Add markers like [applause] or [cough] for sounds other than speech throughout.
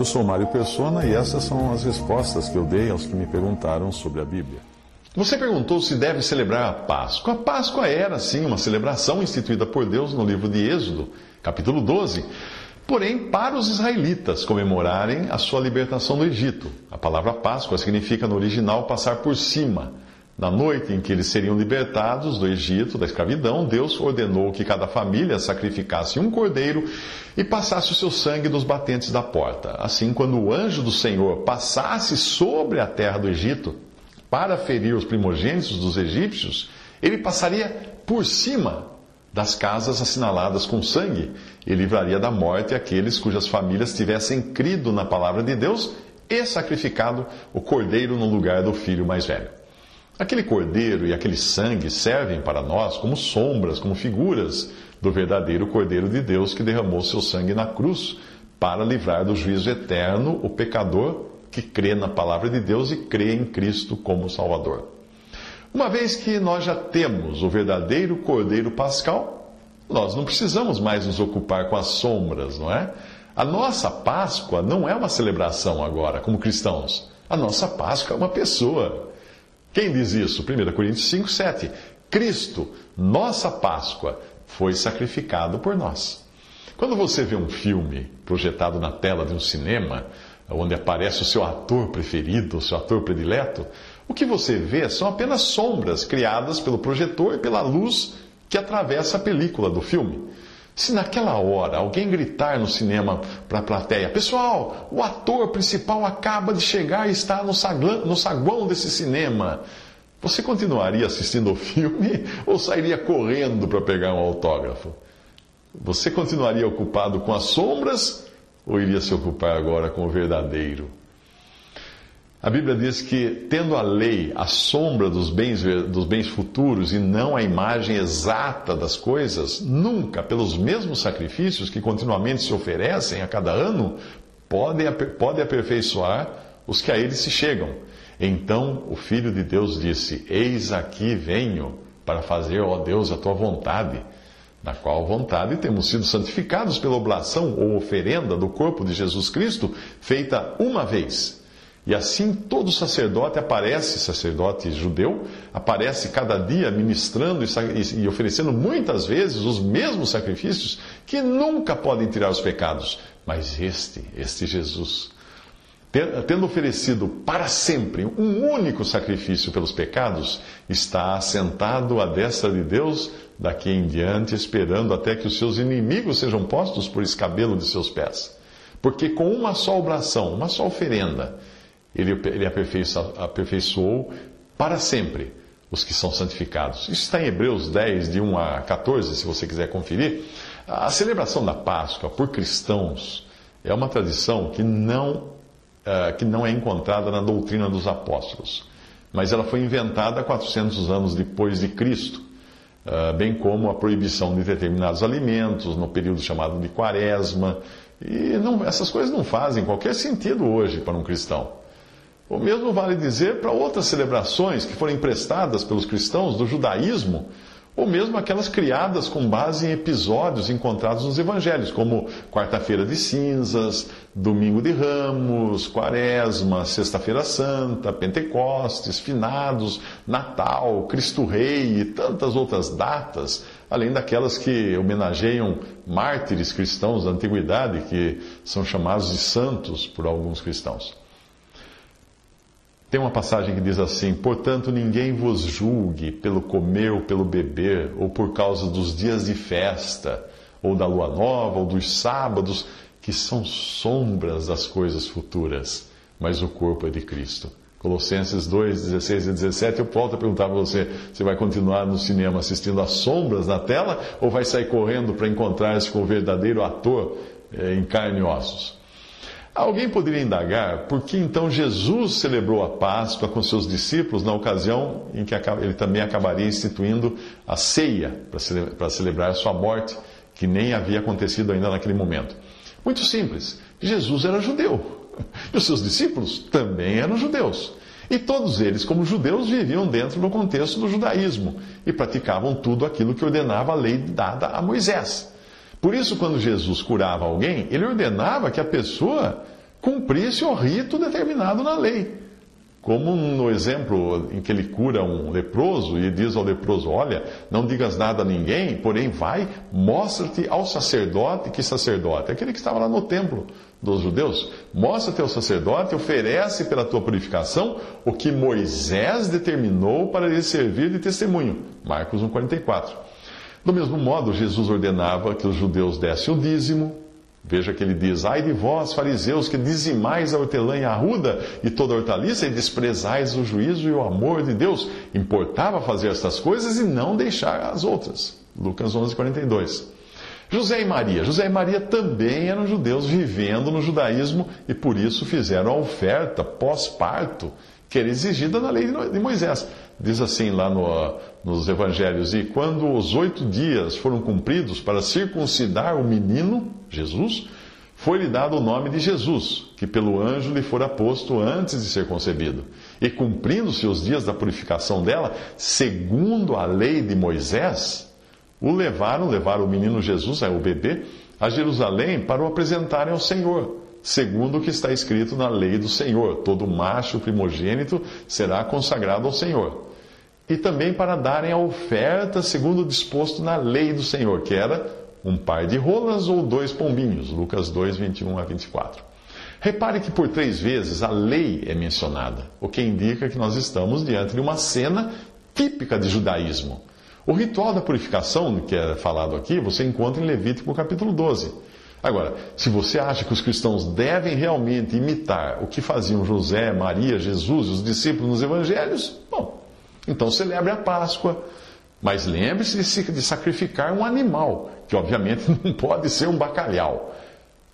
Eu sou Mário Persona e essas são as respostas que eu dei aos que me perguntaram sobre a Bíblia. Você perguntou se deve celebrar a Páscoa. A Páscoa era, sim, uma celebração instituída por Deus no livro de Êxodo, capítulo 12. Porém, para os israelitas comemorarem a sua libertação do Egito. A palavra Páscoa significa no original passar por cima. Na noite em que eles seriam libertados do Egito, da escravidão, Deus ordenou que cada família sacrificasse um cordeiro e passasse o seu sangue nos batentes da porta. Assim, quando o anjo do Senhor passasse sobre a terra do Egito para ferir os primogênitos dos egípcios, ele passaria por cima das casas assinaladas com sangue e livraria da morte aqueles cujas famílias tivessem crido na palavra de Deus e sacrificado o cordeiro no lugar do filho mais velho. Aquele cordeiro e aquele sangue servem para nós como sombras, como figuras do verdadeiro Cordeiro de Deus que derramou seu sangue na cruz para livrar do juízo eterno o pecador que crê na palavra de Deus e crê em Cristo como Salvador. Uma vez que nós já temos o verdadeiro Cordeiro Pascal, nós não precisamos mais nos ocupar com as sombras, não é? A nossa Páscoa não é uma celebração agora, como cristãos. A nossa Páscoa é uma pessoa. Quem diz isso? 1 Coríntios 5, 7. Cristo, nossa Páscoa, foi sacrificado por nós. Quando você vê um filme projetado na tela de um cinema, onde aparece o seu ator preferido, o seu ator predileto, o que você vê são apenas sombras criadas pelo projetor e pela luz que atravessa a película do filme. Se naquela hora alguém gritar no cinema para a plateia: Pessoal, o ator principal acaba de chegar e está no, no saguão desse cinema. Você continuaria assistindo o filme [laughs] ou sairia correndo para pegar um autógrafo? Você continuaria ocupado com as sombras ou iria se ocupar agora com o verdadeiro? A Bíblia diz que, tendo a lei a sombra dos bens, dos bens futuros e não a imagem exata das coisas, nunca, pelos mesmos sacrifícios que continuamente se oferecem a cada ano, pode, pode aperfeiçoar os que a ele se chegam. Então o Filho de Deus disse: Eis aqui venho para fazer, ó Deus, a tua vontade, na qual vontade temos sido santificados pela oblação ou oferenda do corpo de Jesus Cristo, feita uma vez e assim todo sacerdote aparece, sacerdote judeu, aparece cada dia ministrando e oferecendo muitas vezes os mesmos sacrifícios que nunca podem tirar os pecados. Mas este, este Jesus, tendo oferecido para sempre um único sacrifício pelos pecados, está assentado à destra de Deus daqui em diante, esperando até que os seus inimigos sejam postos por escabelo de seus pés. Porque com uma só oblação, uma só oferenda, ele, ele aperfeiçoou, para sempre os que são santificados. Isso está em Hebreus 10, de 1 a 14, se você quiser conferir. A celebração da Páscoa por cristãos é uma tradição que não, uh, que não é encontrada na doutrina dos apóstolos, mas ela foi inventada 400 anos depois de Cristo, uh, bem como a proibição de determinados alimentos no período chamado de Quaresma. E não, essas coisas não fazem qualquer sentido hoje para um cristão. O mesmo vale dizer para outras celebrações que foram emprestadas pelos cristãos do judaísmo, ou mesmo aquelas criadas com base em episódios encontrados nos evangelhos, como Quarta-feira de Cinzas, Domingo de Ramos, Quaresma, Sexta-feira Santa, Pentecostes, Finados, Natal, Cristo Rei e tantas outras datas, além daquelas que homenageiam mártires cristãos da antiguidade, que são chamados de santos por alguns cristãos. Tem uma passagem que diz assim: Portanto, ninguém vos julgue pelo comer ou pelo beber, ou por causa dos dias de festa, ou da lua nova, ou dos sábados, que são sombras das coisas futuras, mas o corpo é de Cristo. Colossenses 2, 16 e 17, eu volto a perguntar para você: você vai continuar no cinema assistindo as sombras na tela ou vai sair correndo para encontrar-se com o verdadeiro ator eh, em carne e ossos? Alguém poderia indagar por que então Jesus celebrou a Páscoa com seus discípulos na ocasião em que ele também acabaria instituindo a ceia para celebrar a sua morte, que nem havia acontecido ainda naquele momento? Muito simples: Jesus era judeu. E os seus discípulos também eram judeus. E todos eles, como judeus, viviam dentro do contexto do judaísmo e praticavam tudo aquilo que ordenava a lei dada a Moisés. Por isso, quando Jesus curava alguém, ele ordenava que a pessoa cumprisse o rito determinado na lei. Como no exemplo em que ele cura um leproso e diz ao leproso: Olha, não digas nada a ninguém, porém vai, mostra-te ao sacerdote. Que sacerdote? Aquele que estava lá no templo dos judeus. Mostra-te ao sacerdote, oferece pela tua purificação o que Moisés determinou para lhe servir de testemunho. Marcos 1,44. Do mesmo modo, Jesus ordenava que os judeus dessem o dízimo, Veja que ele diz: Ai de vós, fariseus, que dizimais a hortelã e a ruda e toda a hortaliça e desprezais o juízo e o amor de Deus. Importava fazer estas coisas e não deixar as outras. Lucas 11, 42. José e Maria. José e Maria também eram judeus vivendo no judaísmo e por isso fizeram a oferta pós-parto que era exigida na lei de Moisés. Diz assim lá no, nos evangelhos: E quando os oito dias foram cumpridos para circuncidar o menino, Jesus, foi-lhe dado o nome de Jesus, que pelo anjo lhe fora posto antes de ser concebido. E cumprindo-se os dias da purificação dela, segundo a lei de Moisés, o levaram, levaram o menino Jesus, é o bebê, a Jerusalém para o apresentarem ao Senhor segundo o que está escrito na lei do Senhor: todo macho primogênito será consagrado ao Senhor. E também para darem a oferta segundo o disposto na lei do Senhor, que era um par de rolas ou dois pombinhos. Lucas 2, 21 a 24. Repare que por três vezes a lei é mencionada, o que indica que nós estamos diante de uma cena típica de judaísmo. O ritual da purificação, que é falado aqui, você encontra em Levítico capítulo 12. Agora, se você acha que os cristãos devem realmente imitar o que faziam José, Maria, Jesus e os discípulos nos evangelhos, bom, então celebre a Páscoa. Mas lembre-se de sacrificar um animal, que obviamente [laughs] não pode ser um bacalhau.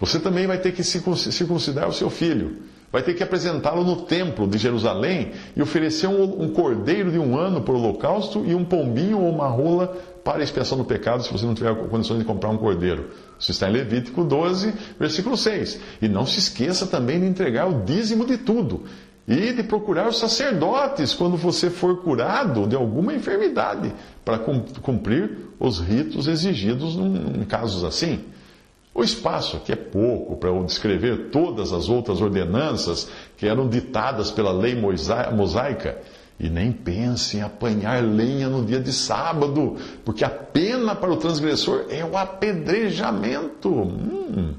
Você também vai ter que circuncidar o seu filho. Vai ter que apresentá-lo no templo de Jerusalém e oferecer um, cordeiro de um ano por holocausto e um pombinho ou uma rola para expiação do pecado, se você não tiver condições de comprar um cordeiro. Isso está em Levítico 12, versículo 6. E não se esqueça também de entregar o dízimo de tudo. E de procurar os sacerdotes quando você for curado de alguma enfermidade, para cumprir os ritos exigidos em casos assim. O espaço aqui é pouco para eu descrever todas as outras ordenanças que eram ditadas pela lei mosaica e nem pense em apanhar lenha no dia de sábado, porque a pena para o transgressor é o apedrejamento. Hum.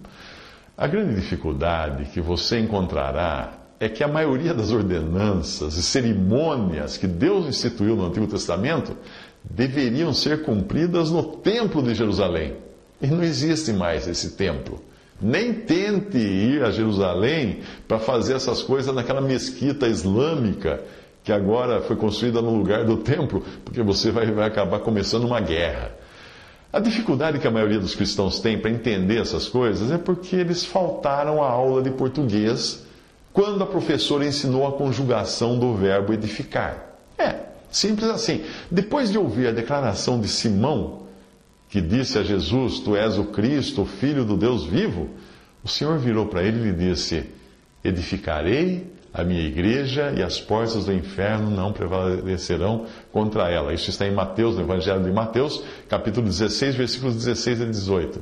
A grande dificuldade que você encontrará é que a maioria das ordenanças e cerimônias que Deus instituiu no Antigo Testamento deveriam ser cumpridas no Templo de Jerusalém. E não existe mais esse templo. Nem tente ir a Jerusalém para fazer essas coisas naquela mesquita islâmica que agora foi construída no lugar do templo, porque você vai, vai acabar começando uma guerra. A dificuldade que a maioria dos cristãos tem para entender essas coisas é porque eles faltaram a aula de português quando a professora ensinou a conjugação do verbo edificar. É, simples assim. Depois de ouvir a declaração de Simão, que disse a Jesus: Tu és o Cristo, o Filho do Deus vivo, o Senhor virou para ele e lhe disse: Edificarei a minha igreja e as portas do inferno não prevalecerão contra ela. Isso está em Mateus, no Evangelho de Mateus, capítulo 16, versículos 16 a 18.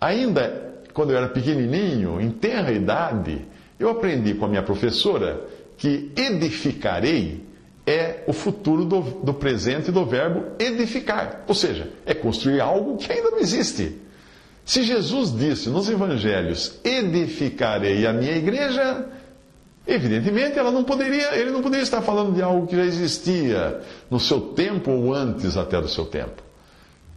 Ainda quando eu era pequenininho, em tenra idade, eu aprendi com a minha professora que edificarei é o futuro do, do presente do verbo edificar. Ou seja, é construir algo que ainda não existe. Se Jesus disse nos evangelhos, edificarei a minha igreja, Evidentemente, ela não poderia, ele não poderia estar falando de algo que já existia no seu tempo ou antes até do seu tempo.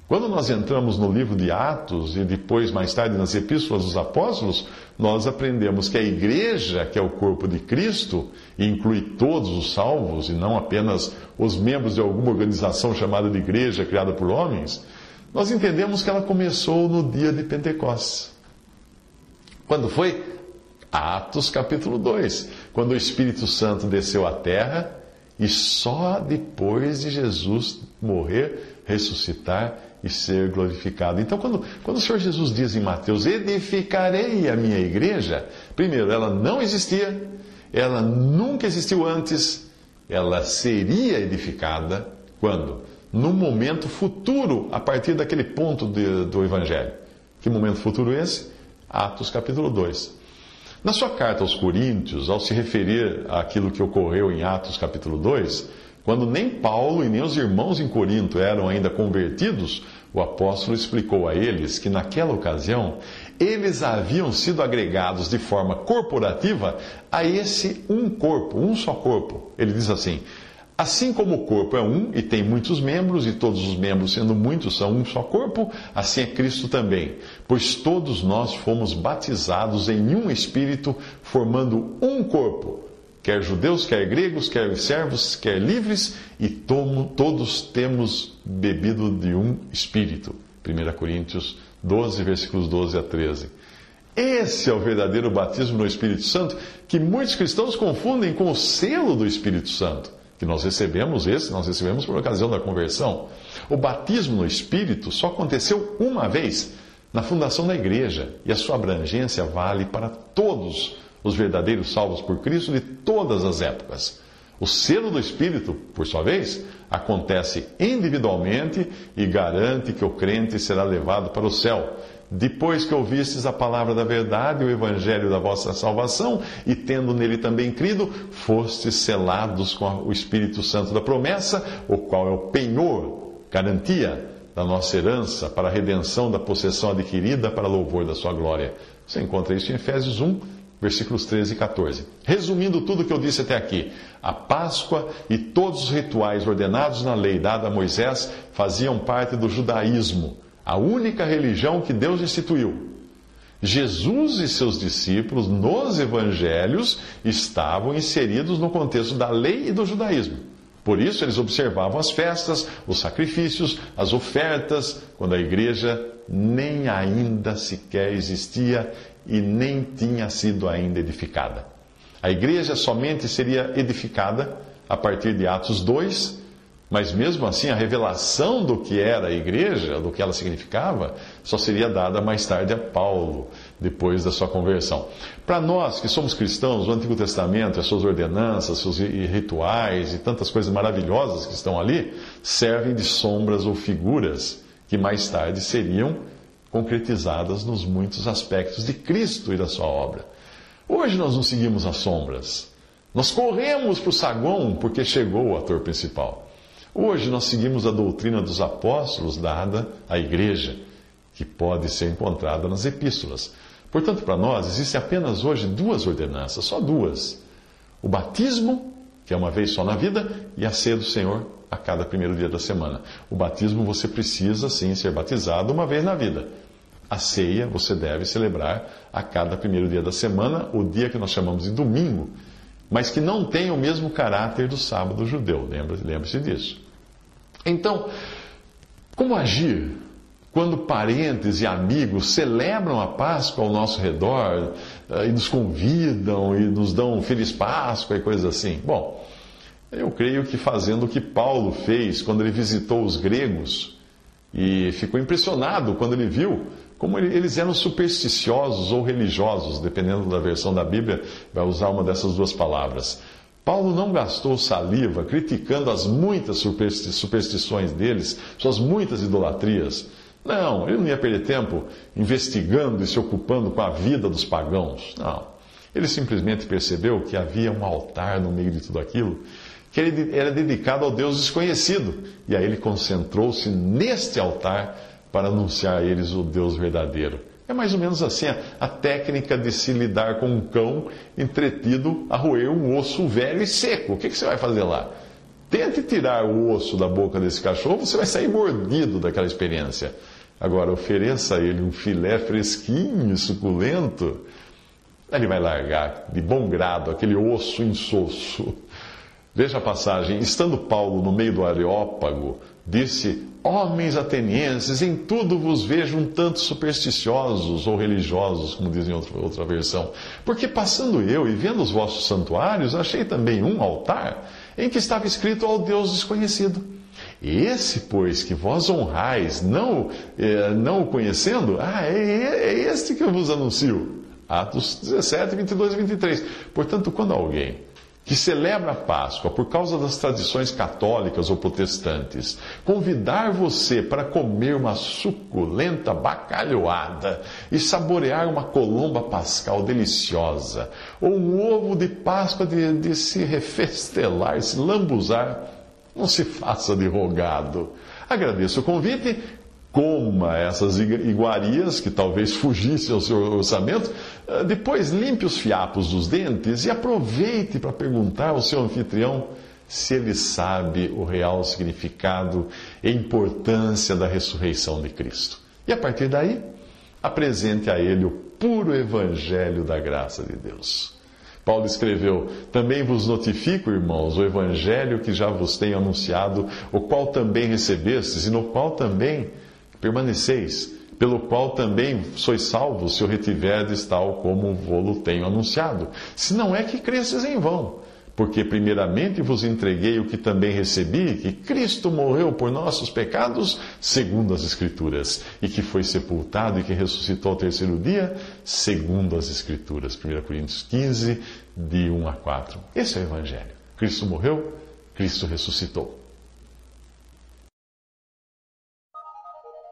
Quando nós entramos no livro de Atos e depois, mais tarde, nas epístolas dos apóstolos, nós aprendemos que a igreja, que é o corpo de Cristo, inclui todos os salvos e não apenas os membros de alguma organização chamada de igreja criada por homens, nós entendemos que ela começou no dia de Pentecostes. Quando foi? Atos capítulo 2, quando o Espírito Santo desceu à terra e só depois de Jesus morrer, ressuscitar e ser glorificado. Então, quando, quando o Senhor Jesus diz em Mateus: Edificarei a minha igreja, primeiro, ela não existia, ela nunca existiu antes, ela seria edificada quando? No momento futuro, a partir daquele ponto de, do Evangelho. Que momento futuro é esse? Atos capítulo 2. Na sua carta aos Coríntios, ao se referir àquilo que ocorreu em Atos capítulo 2, quando nem Paulo e nem os irmãos em Corinto eram ainda convertidos, o apóstolo explicou a eles que naquela ocasião eles haviam sido agregados de forma corporativa a esse um corpo, um só corpo. Ele diz assim: Assim como o corpo é um e tem muitos membros, e todos os membros, sendo muitos, são um só corpo, assim é Cristo também. Pois todos nós fomos batizados em um espírito, formando um corpo quer judeus, quer gregos, quer servos, quer livres, e tomo, todos temos bebido de um espírito. 1 Coríntios 12, versículos 12 a 13. Esse é o verdadeiro batismo no Espírito Santo, que muitos cristãos confundem com o selo do Espírito Santo, que nós recebemos, esse nós recebemos por ocasião da conversão. O batismo no Espírito só aconteceu uma vez, na fundação da igreja, e a sua abrangência vale para todos os verdadeiros salvos por Cristo de todas as épocas. O selo do Espírito, por sua vez, acontece individualmente e garante que o crente será levado para o céu. Depois que ouvistes a palavra da verdade, o evangelho da vossa salvação, e tendo nele também crido, fostes selados com o Espírito Santo da promessa, o qual é o penhor, garantia da nossa herança para a redenção da possessão adquirida para louvor da sua glória. Você encontra isso em Efésios 1, versículos 13 e 14. Resumindo tudo o que eu disse até aqui, a Páscoa e todos os rituais ordenados na lei dada a Moisés faziam parte do judaísmo, a única religião que Deus instituiu. Jesus e seus discípulos nos evangelhos estavam inseridos no contexto da lei e do judaísmo. Por isso, eles observavam as festas, os sacrifícios, as ofertas, quando a igreja nem ainda sequer existia e nem tinha sido ainda edificada. A igreja somente seria edificada a partir de Atos 2, mas mesmo assim a revelação do que era a igreja, do que ela significava, só seria dada mais tarde a Paulo, depois da sua conversão. Para nós que somos cristãos, o Antigo Testamento, as suas ordenanças, seus rituais e tantas coisas maravilhosas que estão ali, servem de sombras ou figuras que mais tarde seriam concretizadas nos muitos aspectos de Cristo e da sua obra. Hoje nós não seguimos as sombras. Nós corremos para o saguão porque chegou o ator principal. Hoje nós seguimos a doutrina dos apóstolos dada à igreja, que pode ser encontrada nas epístolas. Portanto, para nós, existem apenas hoje duas ordenanças, só duas: o batismo, que é uma vez só na vida, e a ceia do Senhor, a cada primeiro dia da semana. O batismo você precisa sim ser batizado uma vez na vida. A ceia você deve celebrar a cada primeiro dia da semana, o dia que nós chamamos de domingo, mas que não tem o mesmo caráter do sábado judeu. Lembre-se lembre disso. Então, como agir quando parentes e amigos celebram a Páscoa ao nosso redor eh, e nos convidam e nos dão Feliz Páscoa e coisas assim? Bom, eu creio que fazendo o que Paulo fez quando ele visitou os gregos e ficou impressionado quando ele viu como eles eram supersticiosos ou religiosos, dependendo da versão da Bíblia, vai usar uma dessas duas palavras. Paulo não gastou saliva criticando as muitas superstições deles, suas muitas idolatrias. Não, ele não ia perder tempo investigando e se ocupando com a vida dos pagãos. Não. Ele simplesmente percebeu que havia um altar no meio de tudo aquilo que era dedicado ao Deus desconhecido. E aí ele concentrou-se neste altar para anunciar a eles o Deus verdadeiro. É mais ou menos assim a, a, técnica de se lidar com um cão entretido a roer um osso velho e seco. O que, que você vai fazer lá? Tente tirar o osso da boca desse cachorro, você vai sair mordido daquela experiência. Agora, ofereça a ele um filé fresquinho, suculento, ele vai largar de bom grado aquele osso insosso. Veja a passagem: estando Paulo no meio do Areópago, disse: Homens atenienses, em tudo vos vejo um tanto supersticiosos ou religiosos, como dizem outra, outra versão. Porque passando eu e vendo os vossos santuários, achei também um altar em que estava escrito ao Deus desconhecido. Esse, pois, que vós honrais, não, eh, não o conhecendo, ah, é, é este que eu vos anuncio. Atos 17, 22 e 23. Portanto, quando alguém que celebra a Páscoa por causa das tradições católicas ou protestantes, convidar você para comer uma suculenta bacalhoada e saborear uma colomba pascal deliciosa, ou um ovo de Páscoa de, de se refestelar, se lambuzar, não se faça de rogado. Agradeço o convite, coma essas iguarias que talvez fugissem ao seu orçamento, depois limpe os fiapos dos dentes e aproveite para perguntar ao seu anfitrião se ele sabe o real significado e importância da ressurreição de Cristo. E a partir daí, apresente a ele o puro evangelho da graça de Deus. Paulo escreveu: Também vos notifico, irmãos, o evangelho que já vos tenho anunciado, o qual também recebestes e no qual também permaneceis, pelo qual também sois salvos, se o retiverdes tal como vou-lo tenho anunciado. Se não é que cresces em vão. Porque primeiramente vos entreguei o que também recebi, que Cristo morreu por nossos pecados, segundo as Escrituras, e que foi sepultado e que ressuscitou ao terceiro dia, segundo as Escrituras. 1 Coríntios 15, de 1 a 4. Esse é o Evangelho. Cristo morreu, Cristo ressuscitou.